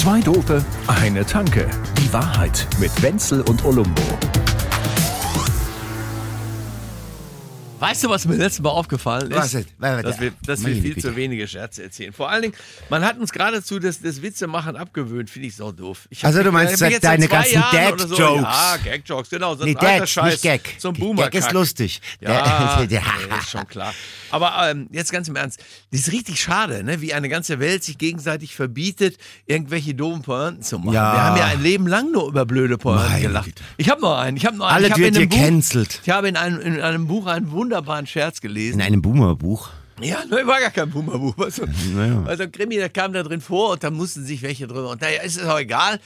Zwei Dope, eine Tanke. Die Wahrheit mit Wenzel und Olumbo. Weißt du, was mir letztes Mal aufgefallen ist? Was ist? Dass wir, dass wir viel Güte. zu wenige Scherze erzählen. Vor allen Dingen, man hat uns geradezu das, das Witzemachen abgewöhnt. Finde ich so doof. Ich hab Also du mich- meinst ich hab jetzt deine ganzen oder so- Dad-Jokes. Ja, Gag-Jokes, genau. So Nee, Dad, Scheiß. nicht Gag. So ein boomer Gag ist lustig. Ja, nee, ist schon klar. Aber ähm, jetzt ganz im Ernst, das ist richtig schade, ne? wie eine ganze Welt sich gegenseitig verbietet, irgendwelche doofen Pointen zu machen. Ja. Wir haben ja ein Leben lang nur über blöde Pointen gelacht. Ich habe noch einen. Ich habe noch einen. Alle ich hab wird gecancelt. Buch, Ich habe in einem, in einem Buch einen wunderbaren Scherz gelesen. In einem Boomer-Buch. Ja, ne, war gar kein Boomerbuch. Also, Naja. also Krimi, der kam da drin vor und da mussten sich welche drüber. Und naja, ist es auch egal.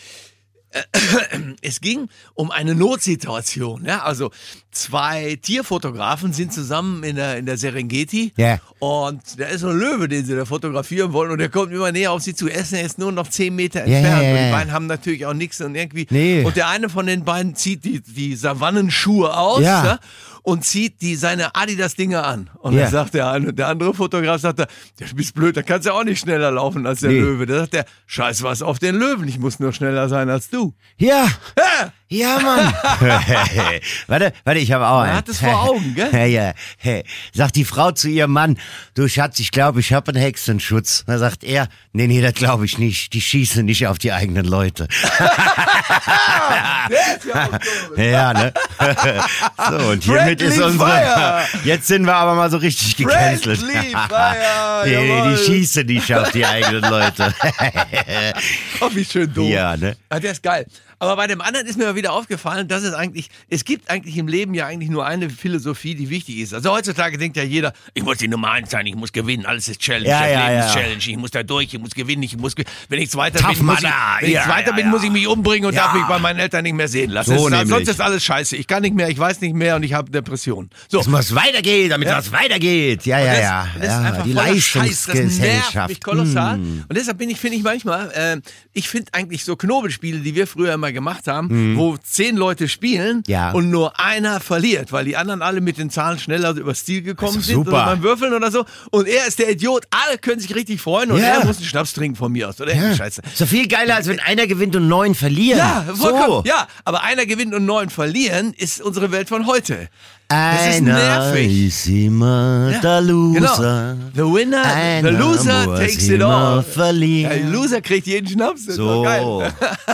Äh, Es ging um eine Notsituation. Ja? Also zwei Tierfotografen sind zusammen in der, in der Serengeti. Ja. Und da ist so ein Löwe, den sie da fotografieren wollen. Und der kommt immer näher auf sie zu essen. Er ist nur noch zehn Meter entfernt. ja, ja, Und die beiden haben natürlich auch nichts und irgendwie. Nee. Und der eine von den beiden zieht die, die Savannenschuhe aus. Ja. Und zieht die seine Adidas-Dinger an. Und Ja. dann sagt der eine, der andere Fotograf sagt, er, du bist blöd, da kannst du auch nicht schneller laufen als der Nee. Löwe. Da sagt er, scheiß was auf den Löwen, ich muss nur schneller sein als du. Ja. Ja, Ja, Mann. warte, warte, ich habe auch einen. hat es vor Augen, gell? Ja, ja. Hey. Sagt die Frau zu ihrem Mann, du Schatz, ich glaube, ich habe einen Hexenschutz. Da sagt er, nee, nee, das glaube ich nicht. Die schießen nicht auf die eigenen Leute. ja ne? so, und hiermit Friendly ist unsere. Fire. Jetzt sind wir aber mal so richtig gecancelt. Fire, nee, nee, die schießen nicht auf die eigenen Leute. Oh, wie schön doof. Ja, ne? Ah, der ist geil. Aber bei dem anderen ist mir mal wieder aufgefallen, dass es eigentlich, es gibt eigentlich im Leben ja eigentlich nur eine Philosophie, die wichtig ist. Also heutzutage denkt ja jeder, ich muss die Nummer eins sein, ich muss gewinnen, alles ist Challenge, Ja, das ja, Leben ja. ist Challenge, ich muss da durch, ich muss gewinnen, ich muss, wenn ich Zweiter Tough bin, muss ich, wenn ich Zweiter bin, muss ich mich umbringen und darf mich bei meinen Eltern nicht mehr sehen lassen. So das ist, sonst ist alles scheiße. Ich kann nicht mehr, ich weiß nicht mehr und ich habe Depressionen. So. Es muss weitergehen, damit Ja. es weitergeht. Ja, ja, das, ja. Das ja ist einfach die Scheiß, das nervt Leistungsgesellschaft. mich kolossal. Hm. Und deshalb bin ich, finde ich manchmal, äh, ich finde eigentlich so Knobelspiele, die wir früher immer gemacht haben, wo zehn Leute spielen. Ja. und nur einer verliert, weil die anderen alle mit den Zahlen schneller übers Ziel gekommen sind super. oder beim Würfeln oder so. Und er ist der Idiot, alle können sich richtig freuen und Ja. er muss einen Schnaps trinken von mir aus. Oder Ja. Scheiße. So viel geiler, als wenn einer gewinnt und neun verlieren. Ja, vollkommen. So. Ja, aber einer gewinnt und neun verlieren, ist unsere Welt von heute. Das ist Einer nervig. ist immer Ja, der Loser. Genau. The winner, Einer the loser takes it all. verlieren. Ja, der Loser kriegt jeden Schnaps. Das So. geil.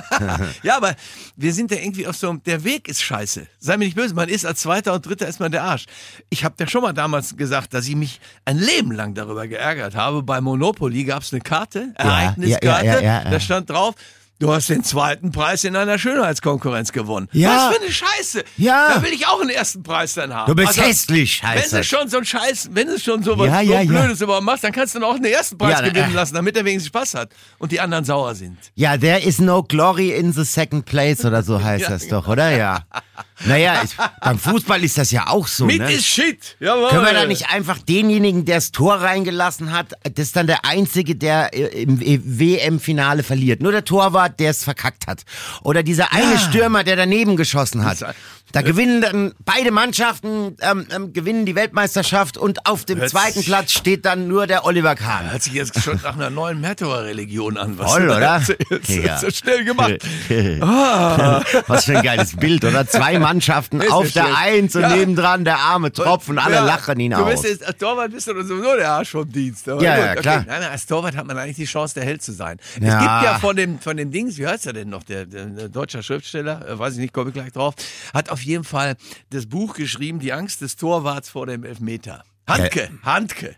ja, aber wir sind da irgendwie auf so, der Weg ist scheiße. Sei mir nicht böse, man ist als Zweiter und Dritter ist man der Arsch. Ich habe ja schon mal damals gesagt, dass ich mich ein Leben lang darüber geärgert habe. Bei Monopoly gab es eine Karte, Ereigniskarte, ja, ja, ja, ja. da stand drauf, Du hast den zweiten Preis in einer Schönheitskonkurrenz gewonnen. Ja. Was für eine Scheiße. Ja. Da will ich auch einen ersten Preis dann haben. Du bist hässlich, heißt Wenn du schon so ein Scheiß, wenn du schon so was Ja, so ja, ja. Blödes überhaupt machst, dann kannst du auch einen ersten Preis Ja, gewinnen äh. lassen, damit er wenigstens Spaß hat und die anderen sauer sind. Ja, there is no glory in the second place oder so heißt Ja, das doch, oder? Ja. Naja, ich, beim Fußball ist das ja auch so. Mit ne? ist Shit. Jawohl. Können wir da nicht einfach denjenigen, der das Tor reingelassen hat, das ist dann der Einzige, der äh, im WM-Finale verliert. Nur der Torwart, der es verkackt hat. Oder dieser eine Stürmer, der daneben geschossen hat. Da gewinnen dann beide Mannschaften, ähm, ähm, gewinnen die Weltmeisterschaft und auf dem Hört zweiten sich- Platz steht dann nur der Oliver Kahn. Hört sich jetzt schon nach einer neuen Märtyrer-Religion an. Was Toll, du da oder? erzählst. Ja. So schnell gemacht. Was für ein geiles Bild, oder? Zwei Mannschaften Ist auf nicht der schlecht. Eins und Ja. nebendran der arme Tropf und alle Ja, lachen ihn du aus. Bist jetzt, als Torwart bist du doch sowieso der Arsch vom Dienst. Aber Ja, gut, ja, klar. Nein, nein, als Torwart hat man eigentlich die Chance, der Held zu sein. Es Ja. gibt ja von dem, von dem Dings, wie heißt er denn noch, der, der, der deutsche Schriftsteller, äh, weiß ich nicht, komme ich gleich drauf, hat auf jeden Fall das Buch geschrieben, Die Angst des Torwarts vor dem Elfmeter. Handke, Handke.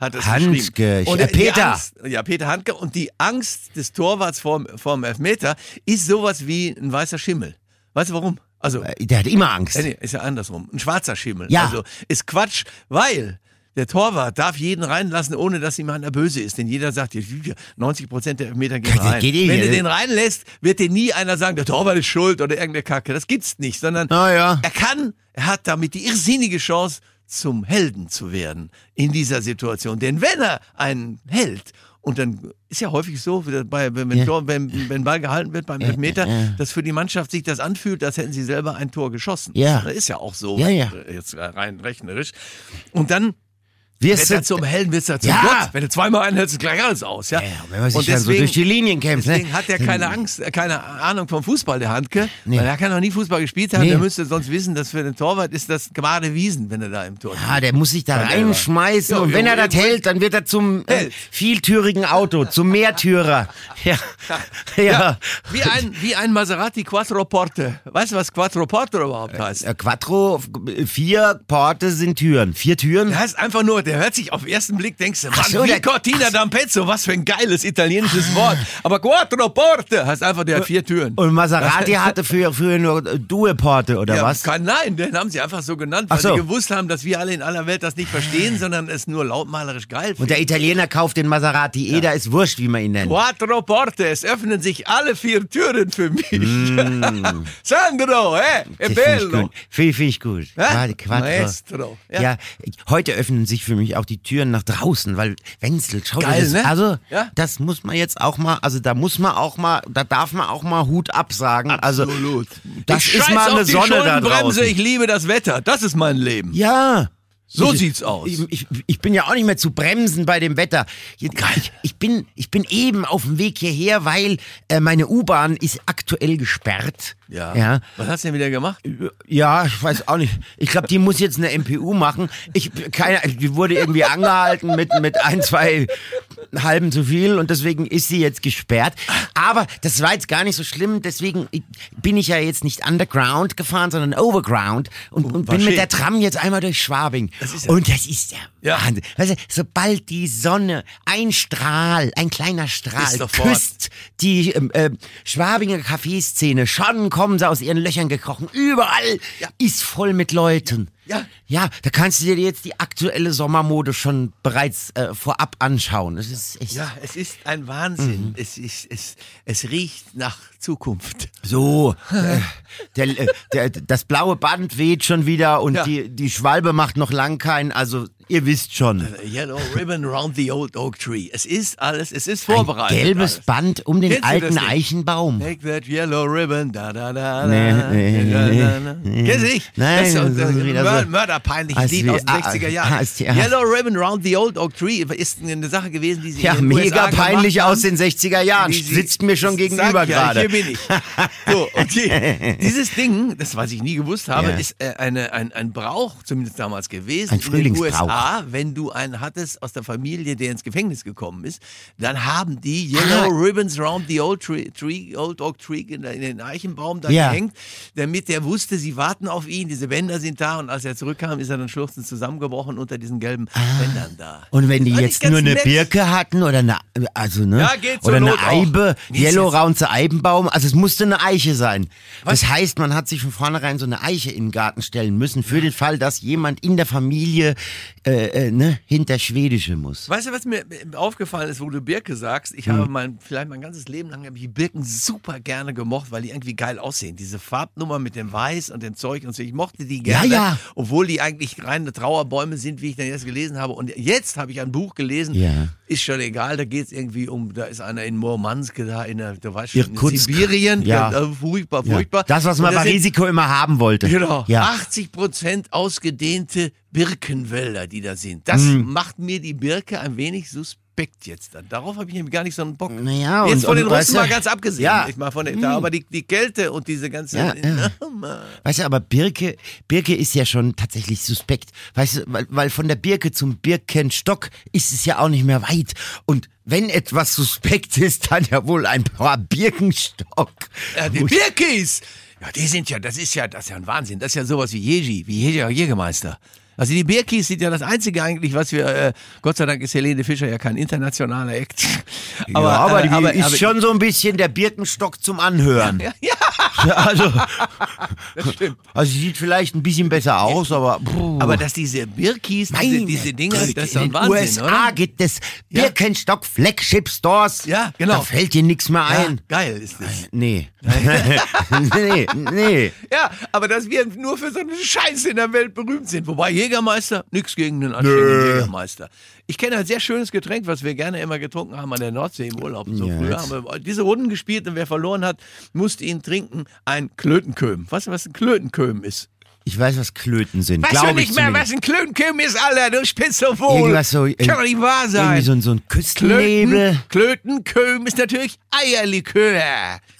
Hat das Handke, geschrieben. Und äh, Peter. Angst, ja, Peter Handke. Und die Angst des Torwarts vorm, vorm Elfmeter ist sowas wie ein weißer Schimmel. Weißt du warum? Also, Äh, Der hat immer Angst. Nee, ist ja andersrum. Ein schwarzer Schimmel. Ja. Also ist Quatsch, weil der Torwart darf jeden reinlassen, ohne dass ihm einer böse ist. Denn jeder sagt, 90 Prozent der Meter gehen rein. geht eh Wenn du den reinlässt, wird dir nie einer sagen, der Torwart ist schuld oder irgendeine Kacke. Das gibt's nicht, sondern Ah, ja. er kann, er hat damit die irrsinnige Chance, zum Helden zu werden in dieser Situation. Denn wenn er einen hält und dann ist ja häufig so, bei, wenn, Ja. Tor, wenn, wenn Ball gehalten wird beim Elfmeter, dass für die Mannschaft sich das anfühlt, als hätten sie selber ein Tor geschossen. Ja. Das ist ja auch so, Ja, ja. äh, jetzt rein rechnerisch. Und dann wirst Wird er du... zum Hellen, wird er zum Ja. Gott. Wenn du zweimal einhältst, ist gleich alles aus. Ja, Ja, wenn man sich dann so durch die Linien kämpft. Ne? Deswegen hat er keine Angst, äh, keine Ahnung vom Fußball, der Handke. Nee. Weil er kann noch nie Fußball gespielt haben. Nee. Der müsste sonst wissen, dass für den Torwart ist das gerade Wiesen, wenn er da im Tor Ja, der muss sich da Ja, reinschmeißen war- und Ja, wenn ja, er das ja, hält, dann wird er zum äh, vieltürigen Auto, zum Mehrtürer. Ja, ja. Ja, wie ein, wie ein Maserati Quattroporte. Weißt du, was Quattroporte überhaupt heißt? Äh, Quattro, vier Porte sind Türen. Vier Türen? Der heißt einfach nur, der hört sich auf den ersten Blick, denkst du, Mann, so, wie der- Cortina d'Ampezzo, was für ein geiles italienisches Wort. Aber Quattroporte heißt einfach, der hat vier Türen. Und Maserati hatte früher, früher nur äh, Due-Porte oder Ja, was? Kann, nein, den haben sie einfach so genannt, weil Ach so. sie gewusst haben, dass wir alle in aller Welt das nicht verstehen, sondern es nur lautmalerisch geil Und finden. der Italiener kauft den Maserati eh, da ist wurscht, wie man ihn nennt. Quattro Porte, es öffnen sich alle vier Türen für mich. Mm. Sandro, eh, è Das find ich bello. gut. Finde find ich gut. Hä? Quad- Quattro. Maestro. Ja. Ja. heute öffnen sich für mich auch die Türen nach draußen, weil Wenzel, schau Geil, dir das, ne? also Ja. das muss man jetzt auch mal, also da muss man auch mal, da darf man auch mal Hut absagen. Also Absolut. das ich ist mal eine Sonne da draußen. ich liebe das Wetter. Das ist mein Leben. ja. So Ich- sieht's aus. Ich, ich, ich bin ja auch nicht mehr zu bremsen bei dem Wetter. Ich, bin, ich bin eben auf dem Weg hierher, weil äh, meine U-Bahn ist aktuell gesperrt. Ja. ja. Was hast du denn wieder gemacht? Ja, ich weiß auch nicht. Ich glaube, die muss jetzt eine MPU machen. Ich, keine, die wurde irgendwie angehalten mit, mit ein, zwei halben zu viel und deswegen ist sie jetzt gesperrt. Aber das war jetzt gar nicht so schlimm. Deswegen bin ich ja jetzt nicht underground gefahren, sondern overground und, und war bin mit der Tram jetzt einmal durch Schwabing. ist ja- und das ist ja, Ja. Wahnsinn. Weißt du, sobald die Sonne, ein Strahl, ein kleiner Strahl küsst die ähm, äh, Schwabinger Kaffeeszene, schon kommen sie aus ihren Löchern gekrochen. Überall Ja. ist voll mit Leuten. Ja. Ja, da kannst du dir jetzt die aktuelle Sommermode schon bereits äh, vorab anschauen. Das ist echt Ja, es ist ein Wahnsinn. Mhm. Es, ist, es, es riecht nach Zukunft. so. äh, der, äh, der, das blaue Band weht schon wieder und Ja. die, die Schwalbe macht noch lang kein. Also ihr wisst schon. A Yellow ribbon round the old oak tree. Es ist alles, es ist Ein vorbereitet. gelbes alles. Band um den Kennst alten? Eichenbaum. Take that yellow ribbon, da da da da. Nee, nee, da, nee, da, da. nee. Kennst du nicht? Nein, das ist das ist ein wieder Mör so- mörderpeinliches Lied aus den ah, 60er ah, Jahren. ja- Yellow ribbon round the old oak tree ist eine Sache gewesen, die sie Ja, mega USA peinlich aus den 60er Jahren. Sitzt mir schon gegenüber ja, gerade. Hier bin ich. So, die, dieses Ding, das was ich nie gewusst habe, Ja. ist äh, eine, ein, ein Brauch, zumindest damals gewesen, Ein in den Frühlingsbrauch. USA, wenn du einen hattest aus der Familie, der ins Gefängnis gekommen ist, dann haben die Yellow Ah. Ribbons round the old tree, tree old oak tree in, in den Eichenbaum da Ja. gehängt, damit der wusste, sie warten auf ihn, diese Bänder sind da und als er zurückkam, ist er dann schluchzend zusammengebrochen unter diesen gelben Bändern da. Ah. Und wenn die jetzt nur eine nett. Birke hatten oder eine, also ne, Ja, oder eine Not auch. Eibe, ist Yellow jetzt- Raunze Eibenbaum, also es musste eine Eiche sein. Das heißt, man hat sich von vornherein so eine Eiche in den Garten stellen müssen für den Fall, dass jemand in der Familie äh, äh, ne, hinter Schwedische muss. Weißt du, was mir aufgefallen ist, wo du Birke sagst? Ich Hm. habe mein, vielleicht mein ganzes Leben lang habe ich die Birken super gerne gemocht, weil die irgendwie geil aussehen. Diese Farbnummer mit dem Weiß und dem Zeug und so. Ich mochte die gerne, ja. obwohl die eigentlich reine Trauerbäume sind, wie ich dann jetzt gelesen habe. Und jetzt habe ich ein Buch gelesen, Ja. Ist schon egal, da geht es irgendwie um, da ist einer in Murmansk, da in der, du weißt schon, in. Sibirien. Ja. äh, furchtbar, Ja. furchtbar. Das, was man Und da bei Risiko immer haben wollte. Genau. Ja. 80 Prozent ausgedehnte Birkenwälder, die da sind. Das Hm. macht mir die Birke ein wenig suspekt jetzt. Dann. Darauf habe ich nämlich gar nicht so einen Bock. Naja, jetzt und- von den Russen mal ganz abgesehen. Ja. Ich mal von den, da, aber die, die Kälte und diese ganze. Ja, ja. Weißt du, aber Birke, Birke ist ja schon tatsächlich suspekt. Weißt du, weil, weil von der Birke zum Birkenstock ist es ja auch nicht mehr weit. Und wenn etwas suspekt ist, dann ja wohl ein paar Birkenstock. Ja, die Birkis! Ja, die sind ja, das ist ja, das ist ja ein Wahnsinn. Das ist ja sowas wie Jeji, wie Jäger, Jägermeister. Also die Birkis sind ja das Einzige eigentlich, was wir, äh, Gott sei Dank ist Helene Fischer ja kein internationaler Act. Aber, ja, aber, die aber, ist aber, schon so ein bisschen der Birkenstock zum Anhören. Ja, Ja, also, das stimmt. also sie sieht vielleicht ein bisschen besser aus, aber. Puh. Aber dass diese Birkis, diese, Meine diese Dinger, Güte, das ist doch in ein den Wahnsinn, USA oder? gibt es Ja. Birkenstock Flagship Stores. Ja, genau. Da fällt dir nichts mehr Ja, ein. geil ist das. Nee. nee, nee. Ja, aber dass wir nur für so eine Scheiße in der Welt berühmt sind. Wobei Jägermeister, nix gegen den anständigen Jägermeister. Ich kenne ein sehr schönes Getränk, was wir gerne immer getrunken haben an der Nordsee im Urlaub. So Ja, früher haben wir diese Runden gespielt und wer verloren hat, musste ihn trinken. Ein Klötenköhm. Weißt du, was ein Klötenköhm ist? Ich weiß, was Klöten sind. Weißt du nicht ich mehr, zumindest. was ein Klötenkümm ist, Alter? Du spinnst so wohl. Irgendwas so, Kann doch nicht wahr sein. Irgendwie so, ein- so ein Küstennebel. Klöten, Klötenkümm ist natürlich Eierlikör.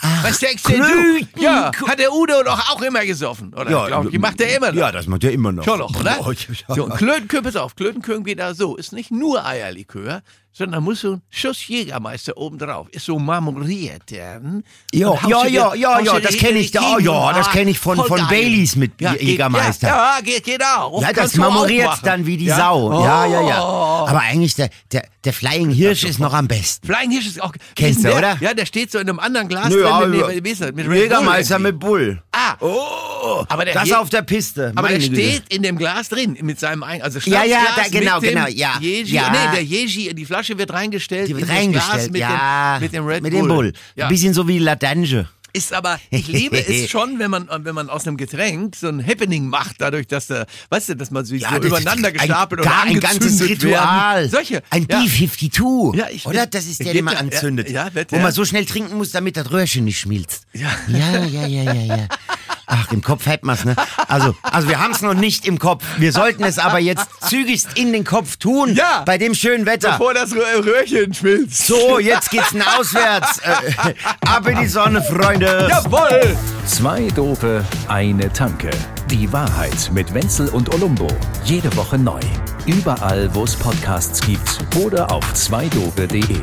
Ach, Was denkst denn du? Ja, hat der Udo doch auch immer gesoffen, oder? Ja, Glaub ich, macht er immer noch. Ja, das macht er immer noch. Schon noch, oder? Oh, ja. So, und pass auf, Klötenkümm geht da so. Ist nicht nur Eierlikör, sondern muss so ein Schuss Jägermeister oben drauf. Ist so marmoriert. Ja, hm? Ja, ja, ja, ja, ja, das hinter kenn ich da. Ja, das kenn ich von- von. Baileys mit ja, Jä- Jägermeister. Ja, ja, geht, geht auch. Ja, das marmoriert dann wie die ja? Sau. Ja, ja, ja. Oh. Aber eigentlich der, der, der Flying Hirsch ist noch am besten. Flying Hirsch ist auch. Kennst du, der, oder? Ja, der steht so in einem anderen Glas Nö, drin. aber- mit, mit, mit, mit Red Jägermeister Bull mit Bull. Ah, Oh, aber der das Je- auf der Piste. aber der Güte. steht in dem Glas drin, mit seinem eigenen, also Ja, ja, Schnapsglas da- genau, mit dem genau, ja, Jeji, ja. Nee, der Jeji, die Flasche wird reingestellt. Die wird in das Glas reingestellt, mit ja. Dem, mit dem Red mit Bull. dem Bull. Ja. Ein bisschen so wie Ladange. Ist aber, ich liebe es schon, wenn man, wenn man aus einem Getränk so ein Happening macht, dadurch, dass da, weißt du, dass man so, so das- übereinander ein- gestapelt gar oder ein ganzes Ritual. Werden. Solche. Ein ja. B-52. Ja, ich- oder? Das ist der, den man ja- anzündet. ja, ja, wird wo ja. man so schnell trinken muss, damit das Röhrchen nicht schmilzt. Ja. Ja, ja, ja, ja, ja. Ach, im Kopf hat man's, ne? Also, also wir haben's noch nicht im Kopf. Wir sollten es aber jetzt zügigst in den Kopf tun. Ja. Bei dem schönen Wetter. Bevor das Rö- Röhrchen schmilzt. So, jetzt geht's nach auswärts. Äh, ab in die Sonne, Freunde. Jawohl! Zwei Dope, eine Tanke. Die Wahrheit mit Wenzel und Olumbo. Jede Woche neu. Überall, wo es Podcasts gibt oder auf zweidope.de.